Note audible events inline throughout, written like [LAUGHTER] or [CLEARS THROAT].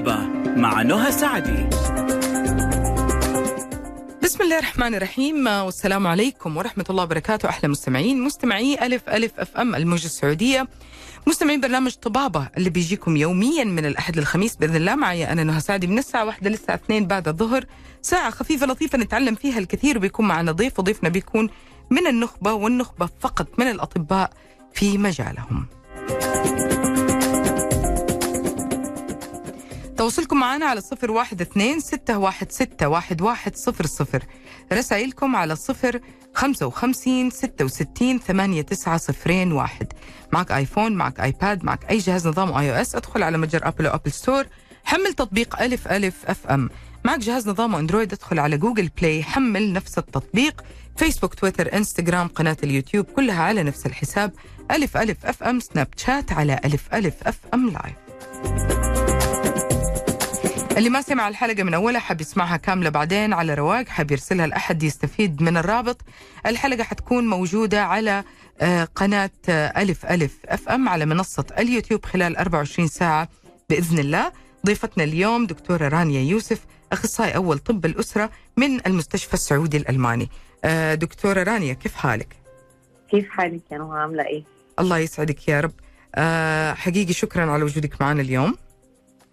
طبابة مع نهى سعدي. بسم الله الرحمن الرحيم والسلام عليكم ورحمة الله وبركاته أحلى مستمعين. مستمعي ألف ألف أف أم الموجة السعودية. مستمعين برنامج طبابة اللي بيجيكم يوميا من الأحد للخميس بإذن الله. معي أنا نهى سعدي من الساعة واحدة للساعة اثنين بعد الظهر. ساعة خفيفة لطيفة نتعلم فيها الكثير وبيكون معنا ضيف وضيفنا بيكون من النخبة والنخبة فقط من الأطباء في مجالهم. تواصلكم معنا على صفر واحد اثنين ستة واحد ستة واحد واحد صفر صفر. رسائلكم على صفر خمسة وخمسين ستة وستين ثمانية تسعة صفرين واحد. معك آيفون معك آيباد معك أي جهاز نظام iOS ادخل على متجر أبل أو أبل ستور حمل تطبيق ألف ألف FM. معك جهاز نظام أندرويد ادخل على جوجل بلاي حمل نفس التطبيق. فيسبوك تويتر إنستغرام قناة اليوتيوب كلها على نفس الحساب. ألف ألف FM سناب شات على ألف ألف FM live اللي ما سمع الحلقة من أولها حاب يسمعها كاملة بعدين على رواق حاب يرسلها لأحد يستفيد من الرابط. الحلقة حتكون موجودة على آه، قناة آه، ألف ألف أف أم على منصة اليوتيوب خلال 24 ساعة بإذن الله. ضيفتنا اليوم دكتورة رانيا يوسف أخصائي أول طب الأسرة من المستشفى السعودي الألماني. آه، دكتورة رانيا كيف حالك؟ كيف حالك يا نهى؟ عاملة إيه؟ الله يسعدك يا رب. حقيقي شكرا على وجودك معنا اليوم.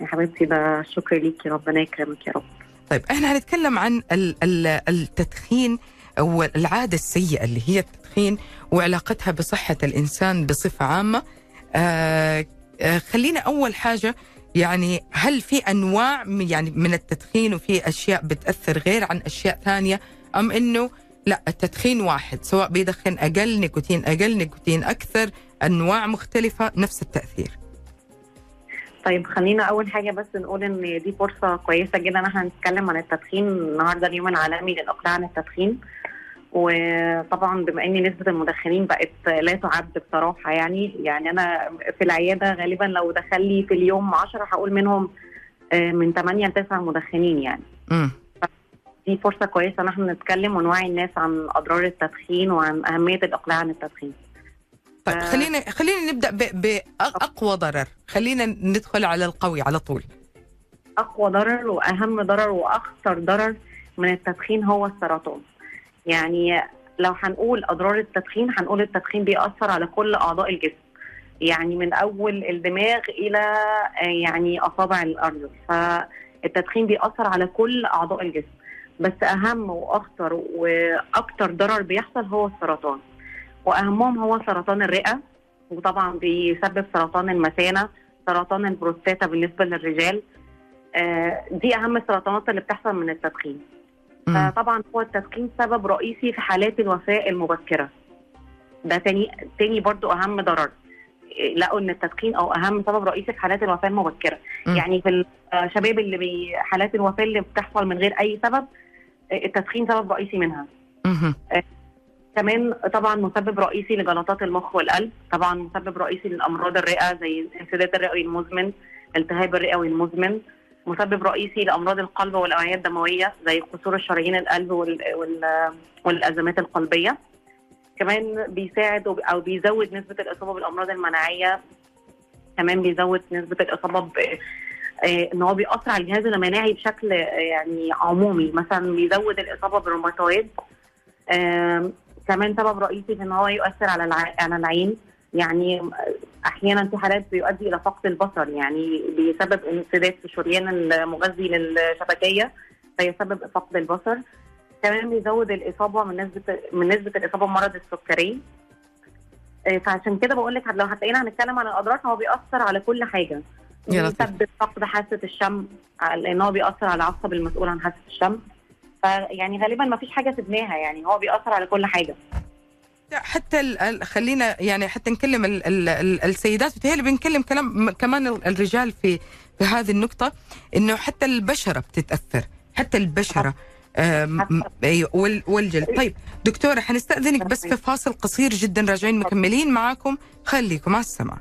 يا حبيبتي ده شكر ليكي ربنا يكرمك يا رب طيب إحنا هنتكلم عن ال- ال- التدخين أو العادة السيئة اللي هي التدخين وعلاقتها بصحة الإنسان بصفة عامة. آه آه خلينا أول حاجة يعني هل في أنواع يعني من التدخين وفي أشياء بتأثر غير عن أشياء ثانية أم إنه لا التدخين واحد سواء بيدخن أقل نيكوتين أقل نيكوتين أكثر أنواع مختلفة نفس التأثير. طيب خلينا أول حاجة بس نقول إن دي فرصة كويسة جدا إن إحنا نتكلم عن التدخين. النهاردة اليوم العالمي للإقلاع عن التدخين. وطبعا بما إن نسبة المدخنين بقت لا تعد بصراحة يعني يعني أنا في العيادة غالبا لو دخل لي في اليوم 10 هقول منهم آه، من 8 ل 9 مدخنين يعني. امم دي فرصة كويسة إن إحنا نتكلم ونوعي الناس عن أضرار التدخين وعن أهمية الإقلاع عن التدخين. طيب آه. خلينا خلينا نبدأ باقوى ضرر. خلينا ندخل على القوي على طول. أقوى ضرر وأهم ضرر وأخطر ضرر من التدخين هو السرطان. يعني لو هنقول أضرار التدخين هنقول التدخين بيأثر على كل أعضاء الجسم. يعني من أول الدماغ إلى آه، يعني أصابع الارجل فالتدخين بيأثر على كل أعضاء الجسم. بس أهم وأخطر وأكتر ضرر بيحصل هو السرطان. وأهمهم هو سرطان الرئة وطبعا بيسبب سرطان المثانة سرطان البروستاتا بالنسبة للرجال آه، دي أهم السرطانات اللي بتحصل من التدخين. فطبعا هو التدخين سبب رئيسي في حالات الوفاة المبكرة ده تاني تاني برضو أهم ضرر لقوا إن التدخين أو أهم سبب رئيسي في حالات الوفاة المبكرة مم. يعني في الشباب اللي بي حالات الوفاة اللي بتحصل من غير أي سبب إيه، التدخين سبب رئيسي منها. كمان طبعا مسبب رئيسي لجلطات المخ والقلب طبعا مسبب رئيسي للأمراض الرئة زي الانسداد الرئوي المزمن التهاب الرئوي المزمن مسبب رئيسي لأمراض القلب والأوعية الدموية زي قصور الشرايين القلب وال... وال... والأزمات القلبية. كمان بيساعد أو بيزود نسبة الإصابة بالأمراض المناعية. كمان بيزود نسبة الإصابة ب... آه، إن هو بيأثر على الجهاز المناعي بشكل آه، يعني عمومي. مثلا بيزود الإصابة بالروماتويد كمان سبب رئيسي في إن هو يؤثر على الع... على العين. يعني أحيانا في حالات بيؤدي إلى فقد البصر يعني بيسبب انسداد في شريان المغذي للشبكية فيسبب فقد البصر. كمان بيزود الإصابة من نسبة من نسبة الإصابة بمرض السكري. آه، فعشان كده بقول لك لو هتلاقينا هنتكلم عن الأضرار هو بيأثر على كل حاجة. بيسبب فقد حاسة الشم لأن هو بيأثر على العصب المسؤول عن حاسة الشم. فيعني غالبا ما فيش حاجة سبناها يعني هو بيأثر على كل حاجة. حتى خلينا يعني حتى نكلم ال ال ال السيدات. بتهيألي بنكلم كلام كمان ال- الرجال في في هذه النقطة إنه حتى البشرة بتتأثر حتى البشرة والجلد. طيب دكتورة حنستأذنك بس في فاصل قصير جدا راجعين مكملين معاكم. خليكم على السمع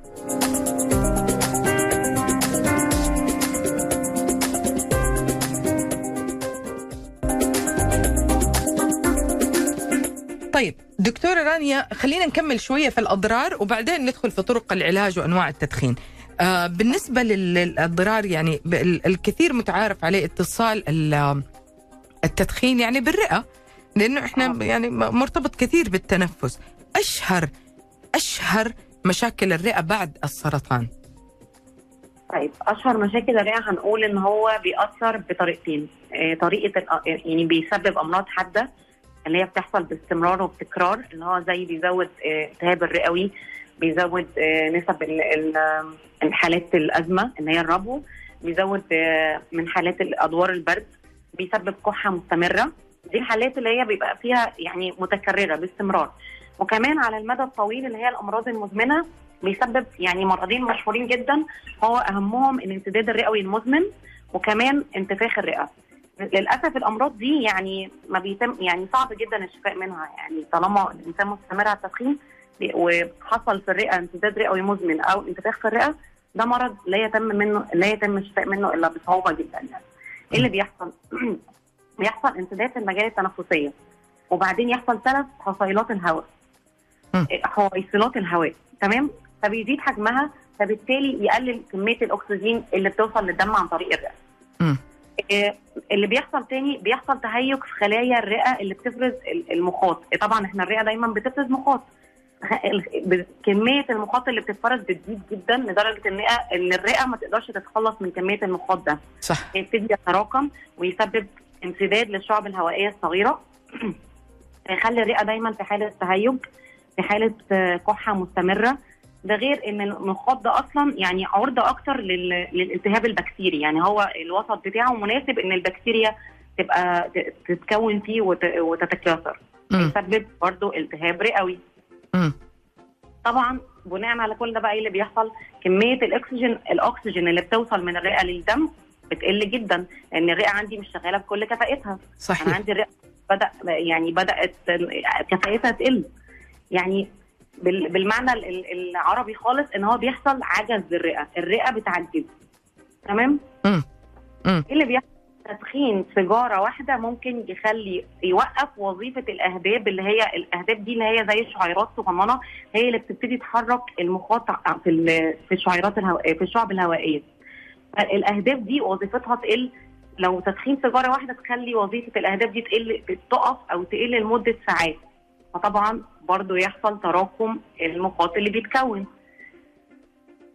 طيب دكتورة رانيا خلينا نكمل شوية في الأضرار وبعدين ندخل في طرق العلاج وأنواع التدخين. آه بالنسبة لل- للأضرار يعني الكثير متعارف عليه اتصال ال- التدخين يعني بالرئة لأنه إحنا آه. يعني مرتبط كثير بالتنفس. أشهر أشهر مشاكل الرئة بعد السرطان؟ طيب أشهر مشاكل الرئة هنقول إن هو بيأثر بطريقتين آه، طريقة يعني بيسبب أمراض حادة اللي هي بتحصل باستمرار وبتكرار اللي هو زي بيزود آه، التهاب الرئوي بيزود آه، نسب ال- ال- الحالات الأزمة اللي هي الربو بيزود آه، من حالات أدوار البرد بيسبب كحة مستمرة. دي الحالات اللي هي بيبقى فيها يعني متكررة باستمرار. وكمان على المدى الطويل اللي هي الأمراض المزمنة بيسبب يعني مرضين مشهورين جدا هو أهمهم الانسداد الرئوي المزمن وكمان انتفاخ الرئة. للأسف الأمراض دي يعني ما بيتم يعني صعب جدا الشفاء منها. يعني طالما الإنسان مستمر على التدخين وحصل في الرئة انسداد رئوي مزمن أو انتفاخ في الرئة ده مرض لا يتم منه لا يتم الشفاء منه إلا بصعوبة جدا. يعني إيه اللي بيحصل؟ [CLEARS THROAT] بيحصل انسداد في المجال التنفسية. وبعدين يحصل ثلاث حصيلات الهواء. مم. حصيلات الهواء تمام؟ فبيزيد حجمها فبالتالي يقلل كمية الأكسجين اللي بتوصل للدم عن طريق الرئة. اللي بيحصل تاني بيحصل تهيج في خلايا الرئة اللي بتفرز ال- المخاط. طبعا إحنا الرئة دايما بتفرز مخاط. كمية المخاط اللي بتتفرز بتزيد جدا لدرجة إن إن الرئة ما تقدرش تتخلص من كمية المخاط ده. صح. يبتدي يتراكم ويسبب انسداد للشعب الهوائية الصغيرة. [CLEARS THROAT] يخلي الرئة دايما في حالة تهيج في حالة آه، كحة مستمرة. ده غير إن المخاط ده أصلا يعني عرضة أكتر لل- للالتهاب البكتيري. يعني هو الوسط بتاعه مناسب إن البكتيريا تبقى تتكون فيه وت- وتتكاثر. يسبب برضه التهاب رئوي. طبعا بناء على كل ده بقى إيه اللي بيحصل؟ كمية الأكسجين الأكسجين اللي بتوصل من الرئة للدم بتقل جدا. لأن الرئة عندي مش شغالة بكل كفاءتها. أنا صحيح عندي الرئة بدأ يعني بدأت كفاءتها تقل. يعني بالمعنى ال- ال- العربي خالص إن هو بيحصل عجز للرئه الرئة بتعجز تمام؟ مم. مم. إيه اللي بيحصل؟ تدخين سيجارة واحدة ممكن يخلي يوقف وظيفة الأهداب اللي هي الأهداب دي اللي هي زي الشعيرات صغننة هي اللي بتبتدي تحرك المخاط في في الشعيرات الهوائيه في الشعب الهوائية. الاهداف دي وظيفتها تقل. لو تدخين سيجارة واحدة تخلي وظيفة الاهداف دي تقل تقف أو تقل لمدة ساعات. فطبعا برضو يحصل تراكم المخاط اللي بيتكون.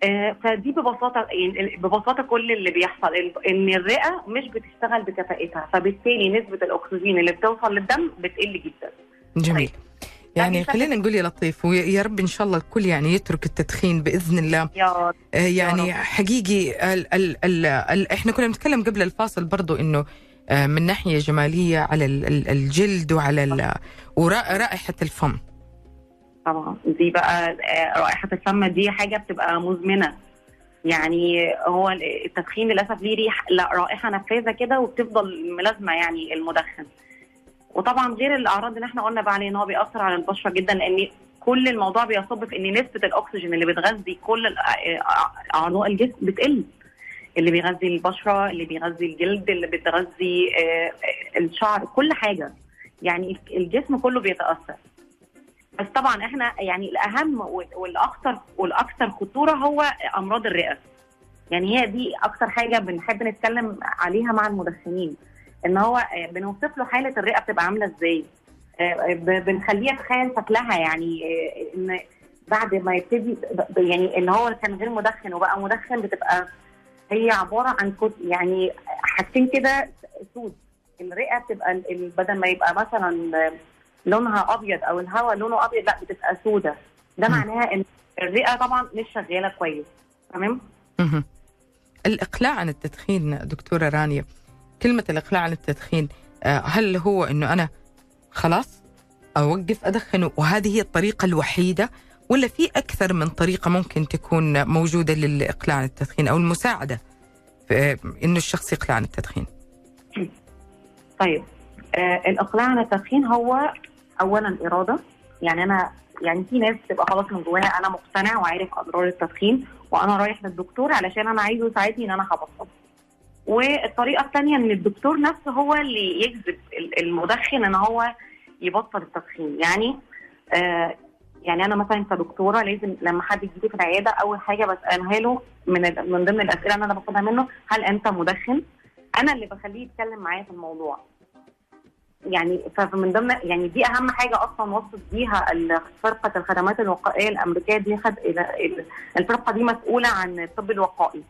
آه، فدي ببساطة يعني ببساطة كل اللي بيحصل ان الرئة مش بتشتغل بكفاءتها فبالتالي نسبة الأكسجين اللي بتوصل للدم بتقل جدا. جميل. يعني يعني خلينا نقول يا لطيف ويا رب إن شاء الله الكل يعني يترك التدخين بإذن الله. يا آه، يعني رب. حقيقي ال ال ال ال إحنا كنا بنتكلم قبل الفاصل برضو إنه من ناحية جمالية على ال- ال- الجلد وعلى ورائحه الفم. طبعا. دي بقى آه، رائحة الفم دي حاجة بتبقى مزمنة. يعني هو التدخين للأسف ليه ريح لا رائحة نفاذة كده وبتفضل ملازمة يعني المدخن. وطبعا غير الأعراض اللي إحنا قلنا بقى عليه إن هو بيأثر على البشرة جدا لأن كل الموضوع بيصب في إن نسبة الأكسجين اللي بتغذي كل أع- أعضاء الجسم بتقل. اللي بيغذي البشرة اللي بيغذي الجلد اللي بتغذي آه، آه، الشعر كل حاجة. يعني الجسم كله بيتأثر. بس طبعا إحنا يعني الأهم وال- والاكثر والاكثر خطورة هو أمراض الرئة. يعني هي دي أكثر حاجة بنحب نتكلم عليها مع المدخنين. إن هو آه، بنوصف له حالة الرئة بتبقى عاملة إزاي. بنخليه يتخيل شكلها يعني إن بعد ما يبتدي يعني اللي هو كان غير مدخن وبقى مدخن بتبقى هي عبارة عن كت يعني حاجتين كده سود الرئة بتبقى بدل ما يبقى مثلا لونها أبيض أو الهواء لونه أبيض لا بتبقى سودة ده مم. معناها إن الرئة طبعا مش شغالة كويس تمام مهم. الإقلاع عن التدخين دكتورة رانيا كلمة الإقلاع عن التدخين آه، هل هو أنه أنا خلاص أوقف أدخن وهذه هي الطريقة الوحيدة ولا في أكثر من طريقة ممكن تكون موجودة للإقلاع عن التدخين أو المساعدة أنه الشخص يقلع عن التدخين؟ طيب آه الاقلاع عن التدخين هو اولا إرادة. يعني أنا يعني في ناس بتبقى خلاص من جواها أنا مقتنع وعارف أضرار التدخين وأنا رايح للدكتور علشان أنا عايزه يساعدني إن أنا هبطل. والطريقة الثانية إن الدكتور نفسه هو اللي يجذب ال- المدخن إن هو يبطل التدخين. يعني آه يعني أنا مثلا كدكتورة لازم لما حد يجي في العيادة أول حاجة بسألها له من من ضمن الأسئلة اللي أنا باخدها منه هل أنت مدخن؟ أنا اللي بخليه يتكلم معايا في الموضوع. يعني فمن ضمن يعني دي أهم حاجة أصلا وصت بيها فرقة الخدمات الوقائية الأمريكية دي خد ال- الفرقة دي مسؤولة عن الطب الوقائي.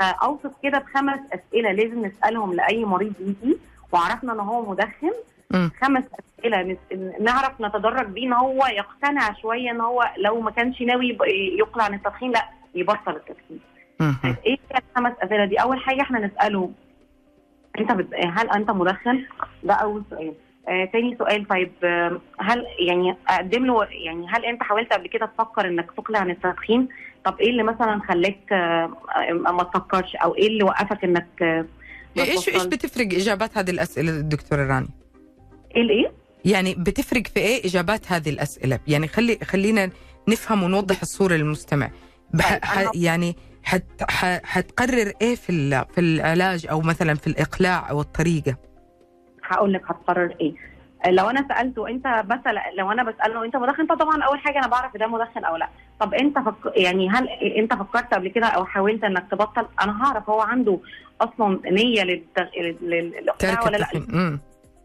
فأوصف كده بخمس أسئلة لازم نسألهم لأي مريض يجي وعرفنا إن هو مدخن. خمس أسئلة نعرف نتدرج بيه إن هو يقتنع شوية إن هو لو ما كانش ناوي يقلع عن التدخين لأ يبطل التدخين. طيب إيه الخمس أسئلة دي؟ أول حاجة إحنا نسأله أنت بت... هل أنت مدخن؟ ده أول سؤال. آه تاني سؤال طيب آه، هل يعني اقدم له يعني هل أنت حاولت قبل كده تفكر إنك تقلع عن التدخين؟ طب إيه اللي مثلا خلاك آه آه، ما تفكرش أو إيه اللي وقفك إنك آه، إيش إيش؟ بتفرق إجابات هذه الأسئلة دكتورة راني؟ إيه الإيه؟ يعني بتفرق في إيه إجابات هذه الأسئلة؟ يعني خلي خلينا نفهم ونوضح الصورة للمستمع. بح طيب، ح يعني حت ح حتقرر إيه في ال- في العلاج أو مثلا في الإقلاع أو الطريقة؟ هقول لك هتقرر إيه لو أنا سألته أنت مثلا لو أنا بسأله أنت مدخن فطبعا أول حاجة أنا بعرف ده مدخن أو لأ طب أنت فك... يعني هل أنت فكرت قبل كده أو حاولت إنك تبطل أنا هعرف هو عنده أصلا نية للتغ... لل- ترك ولا لأ.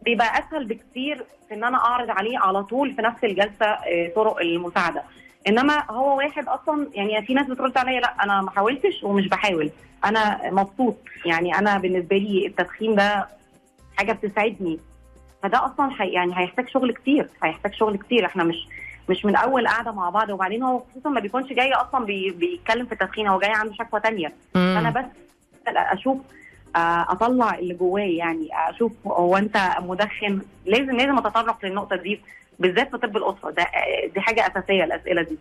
بيبقى أسهل بكتير في إن أنا أعرض عليه على طول في نفس الجلسة آه، طرق المساعدة. إنما هو واحد أصلا يعني في ناس بترد عليا لا أنا ما حاولتش ومش بحاول. أنا مبسوط. يعني أنا بالنسبة لي التدخين ده حاجة بتسعدني. فده أصلا حي يعني هيحتاج شغل كتير هيحتاج شغل كتير. إحنا مش مش من أول قعده مع بعض. وبعدين هو خصوصا ما بيكونش جاي أصلا بي بيتكلم في التدخين هو جاي عنده شكوى تانية. أنا بس أشوف أطلع اللي جواي يعني أشوف هو أنت مدخن؟ لازم لازم أتطرق للنقطة دي بالذات في طب الأسرة. ده دي حاجة أساسية الأسئلة دي.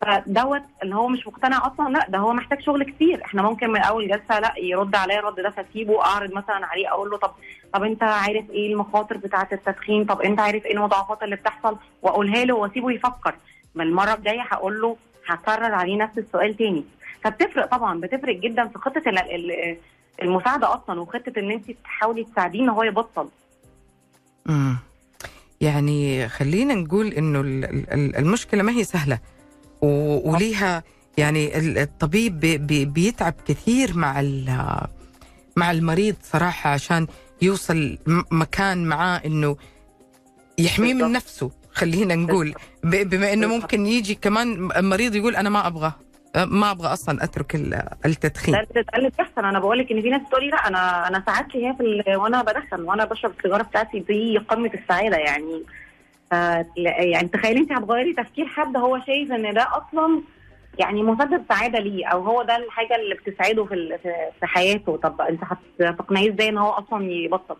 فدوت اللي هو مش مقتنع أصلا لا ده هو محتاج شغل كتير. إحنا ممكن من أول جلسة لا يرد عليا الرد ده فاسيبه أعرض مثلا عليه أقول له طب طب أنت عارف إيه المخاطر بتاعة التدخين؟ طب أنت عارف إيه المضاعفات اللي بتحصل؟ وأقولها له وأسيبه يفكر. ما المرة الجاية هقول له هكرر عليه نفس السؤال تاني. فبتفرق طبعا بتفرق جدا في خطة المساعدة أصلا وخطة إن انت تحاولي تساعديه إن هو يبطل مم. يعني خلينا نقول إنه ال- ال- المشكلة ما هي سهلة وليها يعني ال- الطبيب بي- بي- بيتعب كثير مع مع المريض صراحة عشان يوصل مكان معاه إنه يحميه من. نفسه خلينا نقول بما إنه. ممكن يجي كمان المريض يقول أنا ما أبغى ما أبغى أصلا أترك ال- التدخين. ده اللي- بيحصل أنا بقول لك إن في ناس تقول لي لا أنا أنا سعادتي هي في وأنا بدخن وأنا بشرب السيجارة بتاعتي دي قمة السعادة يعني. لا- يعني تخيلي أنت هتغيري تفكير حد هو شايف إن ده أصلا يعني مسبب سعادة ليه أو هو ده الحاجة اللي بتسعده في في- حياته. طب أنت هت- هتقنعيه إزاي إن هو أصلا يبطل؟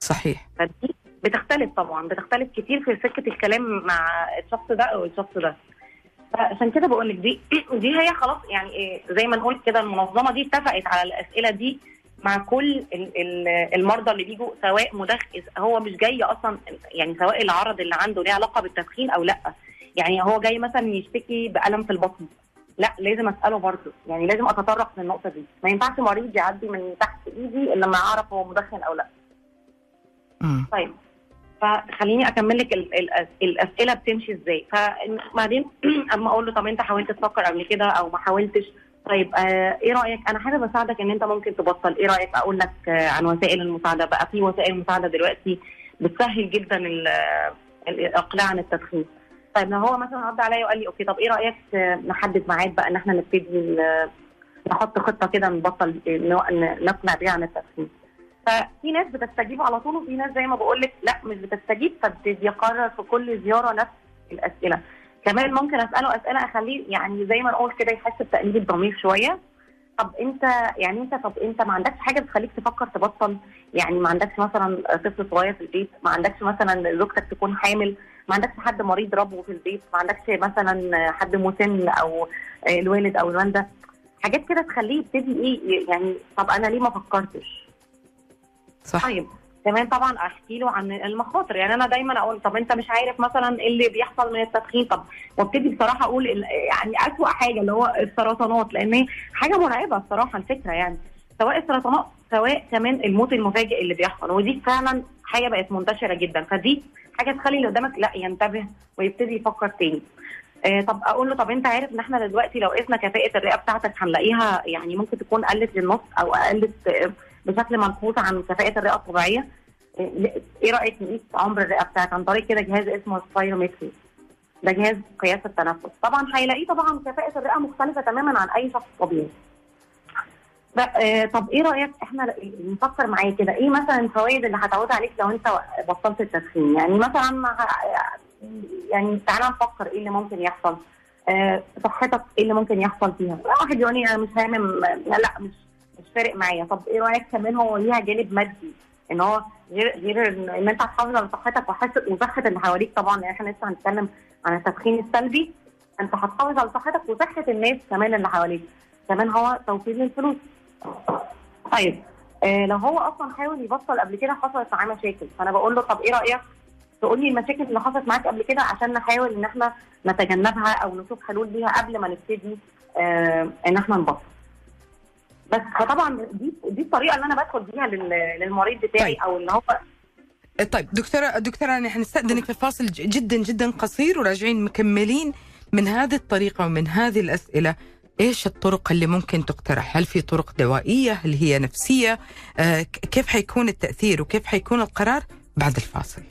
صحيح. فدي بتختلف طبعا بتختلف كتير في سكه الكلام مع الشخص ده أو الشخص ده. فعشان كده بقول لك دي [CLEARS THROAT] دي هي خلاص يعني إيه زي ما نقول كده المنظمة دي اتفقت على الأسئلة دي مع كل ال- ال- المرضى اللي بيجوا سواء مدخن هو مش جاي أصلا يعني سواء العرض اللي عنده ليه علاقة بالتدخين أو لأ. يعني هو جاي مثلا يشتكي بألم في البطن. لأ لازم أسأله برضه. يعني لازم أتطرق للنقطه دي. ما ينفعش مريض يعدي من تحت إيدي إلا لما أعرف هو مدخن أو لأ. طيب. فخليني أكمل لك ال- ال- الأسئلة بتمشي إزاي. فبعدين [CLEARS THROAT] أما أقول له طب أنت حاولت تفكر قبل كده أو ما حاولتش؟ طيب آه إيه رأيك؟ أنا حابب أساعدك إن أنت ممكن تبطل. إيه رأيك أقول لك آه عن وسائل المساعدة؟ بقى في وسائل مساعدة دلوقتي بتسهل جدا ال- الإقلاع عن التدخين. طيب لو هو مثلا رد عليا وقال لي أوكي طب إيه رأيك آه، نحدد ميعاد بقى إن إحنا نبتدي نحط خطة كده نبطل ن- نقلع بيها عن التدخين؟ ففي ناس بتستجيب على طول وفي ناس زي ما بقول لك لا مش بتستجيب فبيقرر في كل زيارة نفس الأسئلة. كمان ممكن أسأله أسئلة أخليه يعني زي ما نقول كده يحس بتأنيب الضمير شوية. طب أنت يعني أنت طب أنت ما عندكش حاجة بتخليك تفكر تبطل؟ يعني ما عندكش مثلا طفل صغير في البيت؟ ما عندكش مثلا زوجتك تكون حامل؟ ما عندكش حد مريض ربو في البيت؟ ما عندكش مثلا حد مسن أو الوالد أو الوالدة؟ حاجات كده تخليه يبتدي إيه يعني طب أنا ليه ما فكرتش؟ صح. طيب كمان طبعا أحكي له عن المخاطر. يعني أنا دايما أقول طب أنت مش عارف مثلا إيه اللي بيحصل من التدخين؟ طب وابتدي بصراحة أقول يعني أسوأ حاجة اللي هو السرطانات لأن حاجة مرعبة الصراحه الفكرة يعني. سواء السرطانات سواء كمان الموت المفاجئ اللي بيحصل. ودي فعلا حاجة بقت منتشرة جدا. فدي حاجة تخلي اللي قدامك لا ينتبه ويبتدي يفكر تاني. آه طب أقول له طب أنت عارف إن إحنا دلوقتي لو قسنا كفاءة الرئة بتاعتك هنلاقيها يعني ممكن تكون قلت للنص أو قلت بشكل ملحوظ عن كفاءة الرئة الطبيعية. إيه رأيك نقيس عمر الرئة بتاعك عن طريق كده جهاز اسمه سبايرومتري. ده جهاز قياس التنفس. طبعا هيلاقيه طبعا كفاءة الرئة مختلفة تماما عن أي شخص طبيعي. آه طب إيه رأيك إحنا نفكر معايا كده؟ إيه مثلا الفوائد اللي هتعود عليك لو أنت بطلت التدخين؟ يعني مثلا يعني تعالى نفكر إيه اللي ممكن يحصل. آه صحتك إيه اللي ممكن يحصل فيها؟ واحد يقول أنا مش هامم لا مش مش فارق معايا. طب إيه رأيك كمان هو ليها جانب مادي؟ ان هو غير غير ان انت تحافظ على صحتك وصحة اللي حواليك طبعا. يعني إحنا لسه هنتكلم عن التدخين السلبي. انت هتحافظ على صحتك وصحة الناس كمان اللي حواليك. كمان هو توفير للفلوس طيب آه لو هو أصلا حاول يبطل قبل كده حصلت معاه مشاكل فأنا بقول له طب إيه رأيك تقول لي المشاكل اللي حصلت معاك قبل كده عشان نحاول إن إحنا نتجنبها أو نشوف حلول ليها قبل ما نبتدي آه إن إحنا نبطل. بس فطبعا دي دي الطريقة اللي أنا بدخل بيها لل- للمريض بتاعي طيب. أو اللي هو طيب دكتورة دكتورة نحن نستأذنك في فاصل جدا جدا قصير وراجعين مكملين من هذه الطريقة ومن هذه الأسئلة إيش الطرق اللي ممكن تقترح؟ هل في طرق دوائية؟ هل هي نفسية؟ آه كيف حيكون التأثير وكيف حيكون القرار بعد الفاصل؟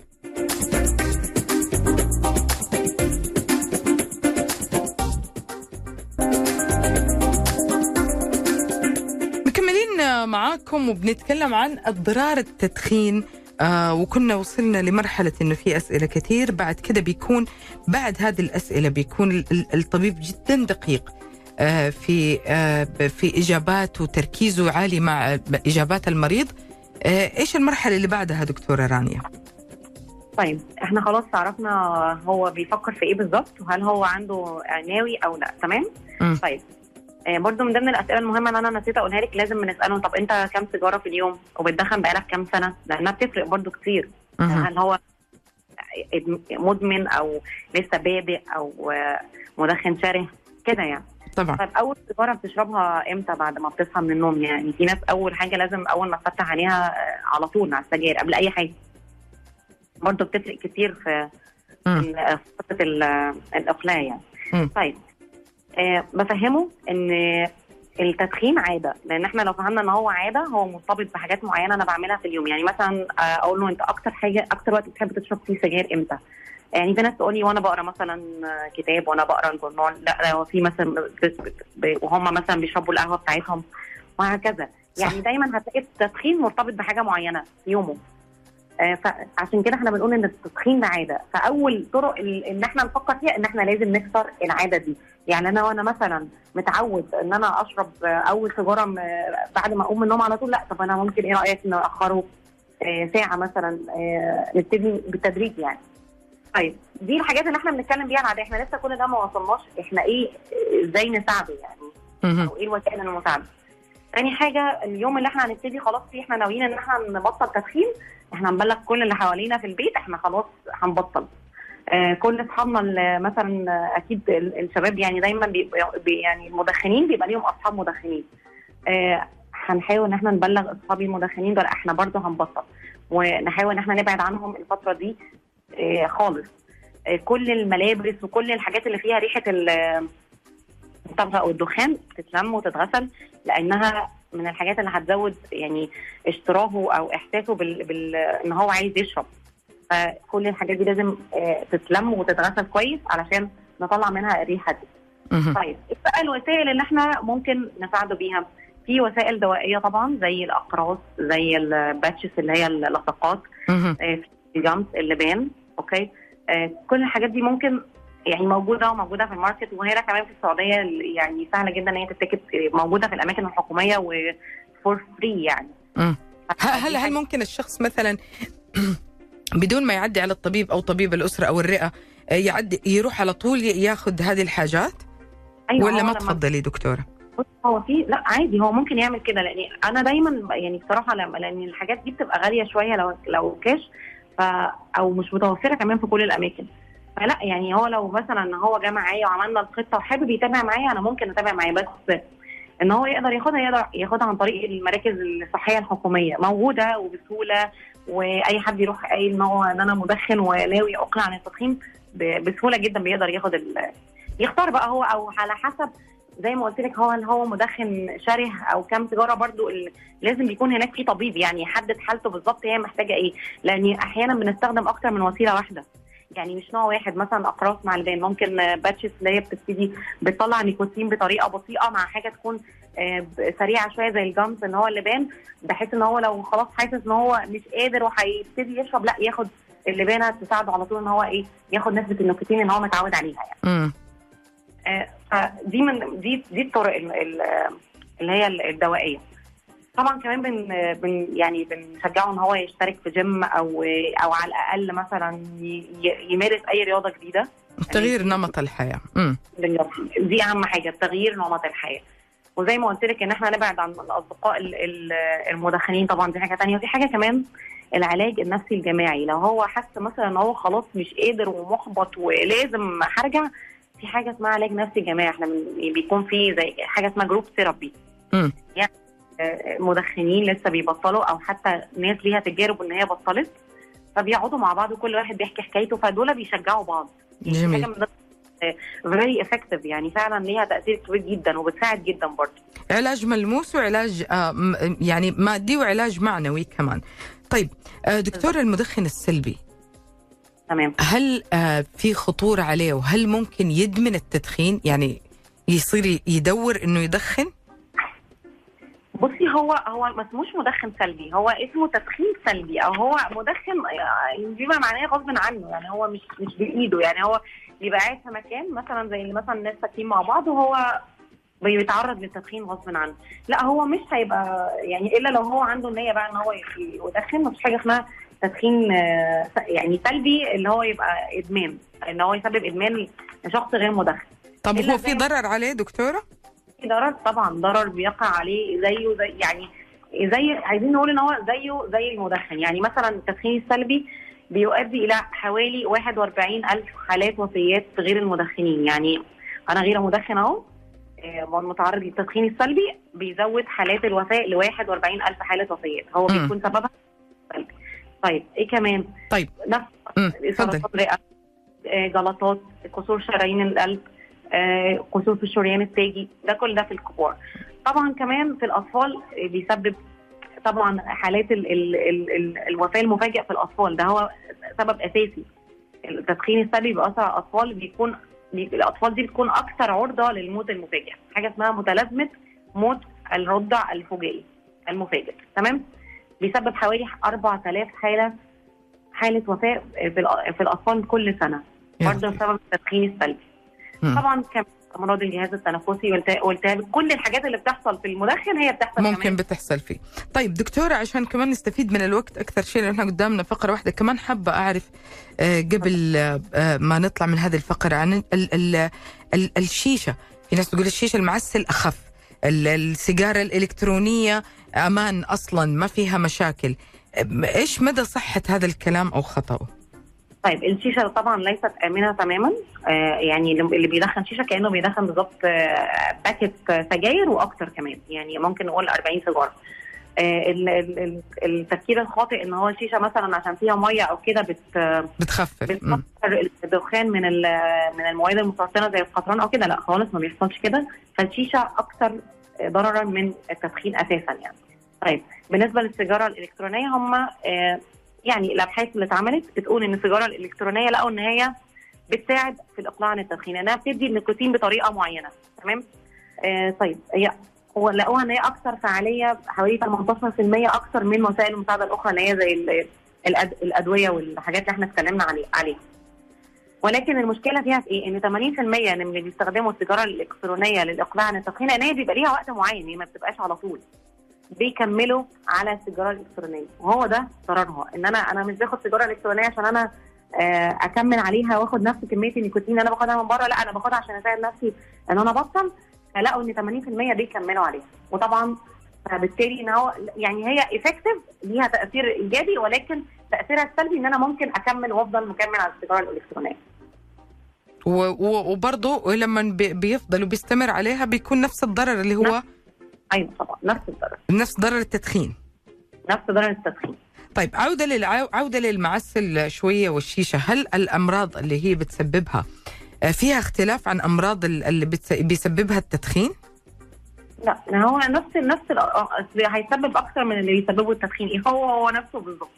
معاكم وبنتكلم عن أضرار التدخين آه وكنا وصلنا لمرحلة إنه في أسئلة كثير بعد كده بيكون بعد هذه الأسئلة بيكون ال- ال- الطبيب جدا دقيق آه في آه في إجابات وتركيزه عالي مع إجابات المريض آه إيش المرحلة اللي بعدها دكتورة رانيا؟ طيب إحنا خلاص عرفنا هو بيفكر في إيه بالظبط وهل هو عنده ناوي أو لأ تمام مم. طيب برضو من ضمن الأسئلة المهمة اللي أنا نسيت أقولها لك لازم بنسالهم طب أنت كام سيجاره في اليوم؟ وبتدخن بقالك كام سنة؟ لأنها بتفرق برضو كتير. مهم. هل هو مدمن أو لسه بادئ أو آه، مدخن شره كده يعني. طبعا. طيب أول سيجاره بتشربها إمتى بعد ما بتصحى من النوم؟ يعني في ناس أول حاجة لازم أول ما تفتح عينيها آه، على طول على السجاير قبل أي حاجة. برضه بتفرق كتير في فتره ال- الاقلاع يعني. مم. طيب آه بفهمه إن التدخين عادة لأن إحنا لو فهمنا إن هو عادة هو مرتبط بحاجات معينة أنا بعملها في اليوم. يعني مثلا آه، أقول له أنت أكتر حاجة أكتر وقت بتحب تشرب فيه سجاير إمتى؟ يعني في ناس تقول لي وأنا بقرأ مثلا آه، كتاب وأنا بقرأ الجورنال لا لو في مثلا وهم مثلا بيشربوا القهوة بتاعتهم وهكذا. يعني دايما هتلاقي التدخين مرتبط بحاجة معينة في يومه. آه، فعشان كده إحنا بنقول إن التدخين ده عادة. فأول طرق إن إحنا نفكر فيها إن إحنا لازم نكسر العادة دي. يعني أنا وأنا مثلا متعود إن أنا أشرب آه، أول سيجارة بعد ما أقوم من النوم على طول لأ طب أنا ممكن إيه رأيك ناخره آه، ساعة مثلا آه، نبتدي بالتدريج يعني. طيب دي الحاجات اللي إحنا بنتكلم بيها العاديه إحنا لسه كل ده ما وصلناش. إحنا إيه إزاي نساعده يعني. أو إيه الوسائل المساعدة؟ تاني حاجة اليوم اللي إحنا هنبتدي خلاص فيه إحنا ناويين إن إحنا نبطل تدخين إحنا هنبلغ كل اللي حوالينا في البيت إحنا خلاص هنبطل. آه كل اصحابنا مثلا أكيد ال- الشباب يعني دايما بي يعني المدخنين بيبقى ليهم اصحاب مدخنين. آه هنحاول ان إحنا نبلغ اصحابي المدخنين دول إحنا برضه هنبطل. ونحاول ان إحنا نبعد عنهم الفترة دي آه خالص. كل الملابس وكل الحاجات اللي فيها ريحة ال- الطبخ أو الدخان تتلم وتتغسل لأنها من الحاجات اللي هتزود يعني اشتراهه أو إحساسه بال, بال... إن هو عايز يشرب فكل الحاجات دي لازم آه، تتلم وتتغسل كويس علشان نطلع منها الريحة دي. طيب إيه بقى الوسائل اللي إحنا ممكن نساعده بيها في وسائل دوائية طبعا زي الأقراص زي ال patches اللي هي اللصقات مهم. آه، ال gums اللبان okay آه، كل الحاجات دي ممكن يعني موجودة وموجودة في ال market وهنا كمان في السعودية يعني سهلة جدا إن هي تتاخد موجودة في الأماكن الحكومية و for free يعني. هل هل ممكن الشخص مثلا [CLEARS THROAT] بدون ما يعدي على الطبيب أو طبيب الأسرة أو الرئة آه، يعدي يروح على طول ياخذ هذه الحاجات؟ أيوة ولا ما تفضلي دكتورة؟ هو في لا عادي هو ممكن يعمل كده لأن أنا دايما يعني بصراحة لما لأن الحاجات دي بتبقى غالية شوية لو لو كاش ف أو مش متوفرة كمان في كل الأماكن. فلا يعني هو لو مثلا هو جه معايا وعملنا الخطة وحابب يتابع معايا أنا ممكن أتابع معاه بس إن هو يقدر ياخدها يقدر ياخدها عن طريق المراكز الصحية الحكومية موجودة وبسهولة وأي حد يروح قايل إن هو إن أنا مدخن وناوي اقلع عن التدخين بسهولة جدا بيقدر ياخد. يختار بقى هو أو على حسب زي ما قلت لك هو هل هو مدخن شره أو كام سيجاره برضو. لازم يكون هناك في طبيب يعني يحدد حالته بالظبط هي محتاجة إيه لأن أحيانا بنستخدم أكتر من وسيلة واحدة يعني مش نوع واحد. مثلا أقراص مع البان. ممكن patches اللي هي بتبتدي بتطلع نيكوتين بطريقة بطيئه مع حاجة تكون آه، سريعة شوية زي ال gums اللي هو اللبان بحيث إن هو لو خلاص حاسس إن هو مش قادر وهيبتدي يشرب لأ ياخد اللبانه تساعده على طول إن هو إيه ياخد نسبة النيكوتين اللي هو متعود عليها يعني. آه، فدي من دي دي الطرق ال- ال- اللي هي الدوائية. طبعا كمان بن بن يعني بنشجعه إن هو يشترك في جيم أو أو على الأقل مثلا يمارس أي رياضة جديدة. تغيير نمط الحياة. مم. بالظبط. دي أهم حاجة تغيير نمط الحياة. وزي ما قلت لك إن إحنا نبعد عن الأصدقاء ال- ال- المدخنين طبعا دي حاجة تانية. وفي حاجة كمان العلاج النفسي الجماعي. لو هو حس مثلا إن هو خلاص مش قادر ومحبط ولازم هرجع في حاجة اسمها علاج نفسي جماعي. إحنا بيكون في زي حاجة اسمها group therapy. يعني مدخنين لسه بيبطلوا أو حتى ناس ليها تجارب إن هي بطلت فبيقعدوا مع بعض وكل واحد بيحكي حكايته فدول بيشجعوا بعض. يعني جميل. حاجة من very effective يعني فعلا ليها تأثير كبير جدا وبتساعد جدا برضه. علاج ملموس وعلاج آه يعني مادي وعلاج معنوي كمان. طيب آه دكتور المدخن السلبي تمام. هل آه في خطورة عليه وهل ممكن يدمن التدخين؟ يعني يصير يدور إنه يدخن؟ بصي هو هو ما اسموش مدخن سلبي هو اسمه تدخين سلبي أو هو مدخن يعني بيبقى معناه غصب عنه يعني هو مش مش بإيده يعني هو بيبقى قاعد في مكان مثلا زي اللي مثلا الناس ساكنين مع بعض وهو بيتعرض للتدخين غصب عنه. لا هو مش هيبقى يعني إلا لو هو عنده النية بقى إن هو يدخن مفيش حاجة اسمها تدخين آه، يعني سلبي اللي هو يبقى إدمان إن هو يسبب إدمان لشخص غير مدخن. طب هو في ضرر عليه دكتورة؟ في ضرر طبعا ضرر بيقع عليه زيه زي يعني زي عايزين نقول إن هو زيه زي المدخن. يعني مثلا التدخين السلبي بيؤدي إلى حوالي 41 ألف حالات وفيات غير المدخنين. يعني أنا غير مدخن أهو آه، متعرض للتدخين السلبي بيزود حالات الوفاة ل 41 ألف حالة وفيات. هو. بيكون سببها سلبي. طيب إيه كمان؟ طيب. نفس سرطان رئه آه، جلطات كسور شرايين القلب آه، كسور في الشريان التاجي. ده كل ده في الكبار. طبعا كمان في الأطفال آه، بيسبب طبعا حالات ال ال ال ال الوفاة المفاجئة في الأطفال. ده هو سبب أساسي. التدخين السلبي بيأثر على الأطفال بيكون بي- الأطفال دي بتكون أكثر عرضة للموت المفاجئ. حاجة اسمها متلازمة موت الرضع الفجائي المفاجئ. تمام؟ بيسبب حوالي 4000 حالة حالة وفاة في الأطفال كل سنة. برضه. بسبب التدخين السلبي. طبعا كمان أمراض الجهاز التنفسي والت- والتهاب كل الحاجات اللي بتحصل في المدخن هي بتحصل ممكن كمان. بتحصل فيه. طيب دكتورة عشان كمان نستفيد من الوقت أكثر شيء لأن إحنا قدامنا فقرة واحدة كمان حابة أعرف آه، قبل آه، ما نطلع من هذه الفقرة عن ال ال ال الشيشة. في ناس تقول الشيشة المعسل أخف ال- السيجارة الإلكترونية أمان أصلا ما فيها مشاكل. إيش مدى صحة هذا الكلام أو خطأه؟ طيب الشيشة طبعا ليست آمنة تماما. آه يعني اللي بيدخن شيشة كأنه بيدخن بالظبط آه باكت سجاير وأكتر كمان. يعني ممكن نقول 40 سيجارة. آه ال- ال- ال- التفكير الخاطئ إن هو الشيشة مثلا عشان فيها مية أو كده بت بتخفف. بتكسر الدخان من من المواد المسرطنه زي القطران أو كده. لا خالص ما بيحصلش كده. فالشيشة أكثر ضررا من التدخين أساسا يعني. طيب بالنسبة للسيجارة الإلكترونية هم آه، يعني الابحاث اللي اتعملت بتقول إن السيجارة الإلكترونية لقوا إن هي بتساعد في الإقلاع عن التدخين إنها بتدي النيكوتين بطريقة معينة تمام آه طيب هي لقوها إن هي أكثر فعالية حوالي 18% أكثر من وسائل المساعدة الأخرى اللي هي زي. الأدوية والحاجات اللي إحنا اتكلمنا عليه عليها ولكن المشكلة فيها في إيه؟ إن 80% من اللي بيستخدموا السيجارة الإلكترونية للإقلاع عن التدخين لأن هي بيبقى ليها وقت معين هي ما بتبقاش على طول بيكملوا على السيجارة الإلكترونية. وهو ده ضررها إن أنا أنا مش باخد سيجارة إلكترونية عشان أنا آه، أكمل عليها وآخد نفس كمية النيكوتين اللي أنا باخدها من بره. لا أنا باخدها عشان أساعد نفسي إن أنا أبطل. فلقوا إن 80% بيكملوا عليها. وطبعا فبالتالي إن هو يعني هي effective ليها تأثير إيجابي ولكن تأثيرها السلبي إن أنا ممكن أكمل وأفضل مكمل على السيجارة الإلكترونية. وبرضه لما بي- بيفضل وبيستمر عليها بيكون نفس الضرر اللي هو أيوه طبعا نفس الضرر. نفس ضرر التدخين. نفس ضرر التدخين. طيب عودة للع... عودة للمعسل شوية والشيشة. هل الأمراض اللي هي بتسببها آه، فيها اختلاف عن أمراض ال- اللي بتس... بيسببها التدخين؟ لا هو نفس نفس ال- هيسبب أكتر من اللي بيسببه التدخين. إيه هو هو نفسه بالظبط.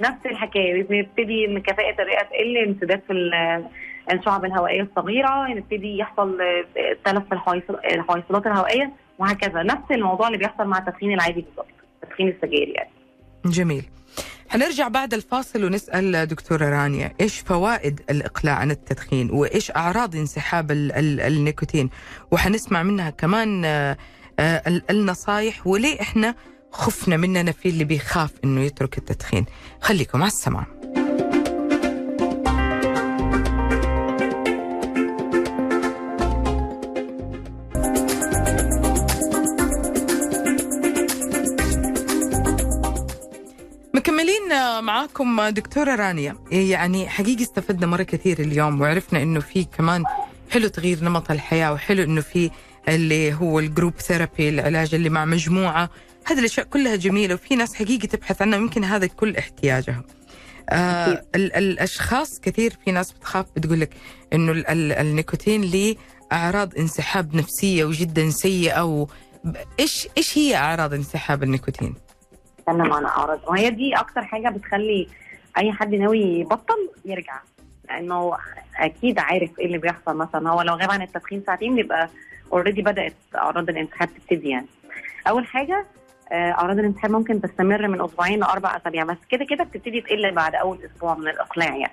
نفس الحكاية. بيبتدي ان كفاءه الرئة تقل انسداد في ال- الشعب الهوائية الصغيرة نبتدي يحصل آه، تلف في الحويصل- الحويصلات الهوائية. وهكذا. نفس الموضوع اللي بيحصل مع التدخين العادي بالظبط تدخين السجاير يعني. جميل. حنرجع بعد الفاصل ونسأل دكتورة رانيا إيش فوائد الإقلاع عن التدخين؟ وإيش أعراض انسحاب ال- ال- النيكوتين؟ وحنسمع منها كمان آه، آه، ال- النصايح وليه إحنا خفنا مننا في اللي بيخاف إنه يترك التدخين. خليكم على السماع. معاكم دكتورة رانيا. يعني حقيقي استفدنا مرة كثير اليوم وعرفنا إنه في كمان حلو تغيير نمط الحياة وحلو إنه في اللي هو ال group therapy العلاج اللي مع مجموعة. هذه الأشياء كلها جميلة وفي ناس حقيقي تبحث عنها ويمكن هذا كل احتياجها آه الأشخاص كثير في ناس بتخاف بتقول لك إنه ال- ال- النيكوتين ليه اعراض انسحاب نفسية وجدا سيئة و... إيش إيش هي أعراض انسحاب النيكوتين؟ نتكلم عن أعراض. وهي دي أكتر حاجة بتخلي أي حد ناوي يبطل يرجع لأنه أكيد عارف إيه اللي بيحصل. مثلا هو لو غاب عن التدخين ساعتين بيبقى اوريدي بدأت أعراض الانسحاب تبتدي يعني. أول حاجة آه، أعراض الانسحاب ممكن تستمر من أسبوعين لأربع أسابيع بس كده كده بتبتدي تقل بعد أول أسبوع من الإقلاع يعني.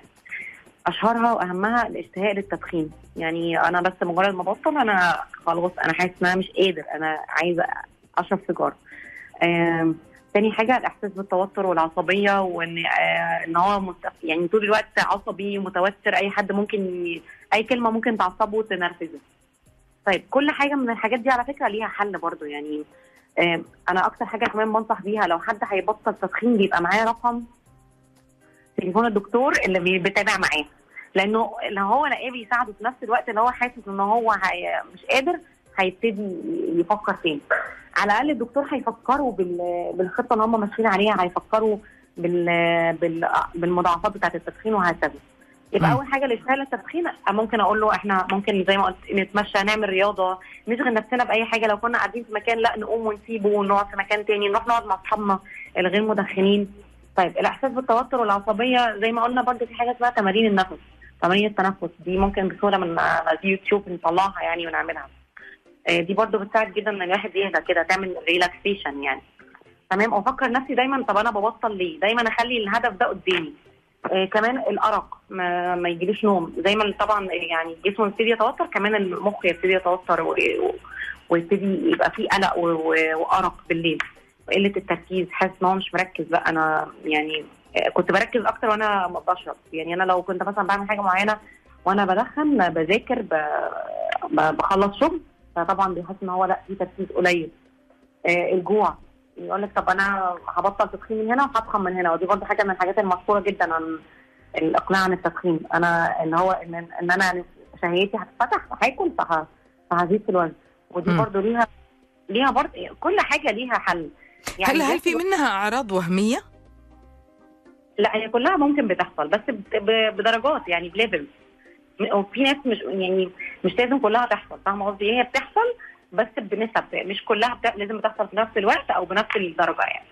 أشهرها وأهمها الاشتهاء للتدخين. يعني أنا بس مجرد ما بطل أنا خلاص أنا حاسس إن أنا مش قادر أنا عايزة أشرب سيجارة. تاني حاجة الإحساس بالتوتر والعصبية وإن آه إن هو. يعني طول الوقت عصبي متوتر أي حد ممكن. أي كلمة ممكن تعصبه وتنرفزه طيب كل حاجة من الحاجات دي على فكرة ليها حل برضو يعني آه أنا أكتر حاجة كمان بنصح بيها لو حد هيبطل تدخين بيبقى معاه رقم تليفون الدكتور اللي بي- بيتابع معاه لأنه لو هو لقاه بيساعده في نفس الوقت اللي هو حاسس إن هو. مش قادر هيبتدي يفكر تاني على الأقل الدكتور هيفكروا بال... بالخطة اللي هم ماشيين عليها هيفكروا بال... بال... بالمضاعفات بتاعة التدخين وهكذا. يبقى. أول حاجة لاشتغال التدخين ممكن أقول له إحنا ممكن زي ما قلت نتمشى نعمل رياضة نشغل نفسنا بأي حاجة. لو كنا قاعدين في مكان لا نقوم ونسيبه ونقعد في مكان تاني نروح نقعد مع أصحابنا الغير مدخنين. طيب الإحساس بالتوتر والعصبية زي ما قلنا برضه في حاجة اسمها تمارين النفس تمارين التنفس. دي ممكن بسهوله من على اليوتيوب نطلعها يعني ونعملها. دي برضو بتساعد جدا إن الواحد يهدى كده تعمل relaxation يعني. تمام؟ وافكر نفسي دايما طب أنا ببطل ليه؟ دايما أخلي الهدف ده قدامي. آه كمان الأرق ما, ما يجيليش نوم. دايما طبعا يعني الجسم يبتدي يتوتر كمان المخ يبتدي يتوتر ويبتدي يبقى فيه قلق وأرق بالليل. وقله التركيز حاسس إن هو مش مركز. بقى أنا يعني آه، كنت بركز أكتر وأنا بشرب. يعني أنا لو كنت مثلا بعمل حاجة معينة وأنا بدخن بذاكر بخلص شغل فطبعا بيحس إن هو لأ في تركيز قليل. آه الجوع. يقول لك طب أنا هبطل تدخين من هنا وهتخن من هنا. ودي برضه حاجة من الحاجات المشهورة جدا عن الاقلاع عن التدخين أنا إن هو إن, إن أنا شهيتي هتتفتح هاكل فه- فهزيد في الوزن. ودي. برضه ليها ليها برضه كل حاجة ليها حل. هل هل في منها أعراض وهمية؟ لأ هي كلها ممكن بتحصل بس بدرجات يعني ب levels. وفي ناس مش يعني مش لازم كلها تحصل فاهمة قصدي؟ هي بتحصل بس بنسب مش كلها. لازم بتحصل في نفس الوقت أو بنفس الدرجة يعني.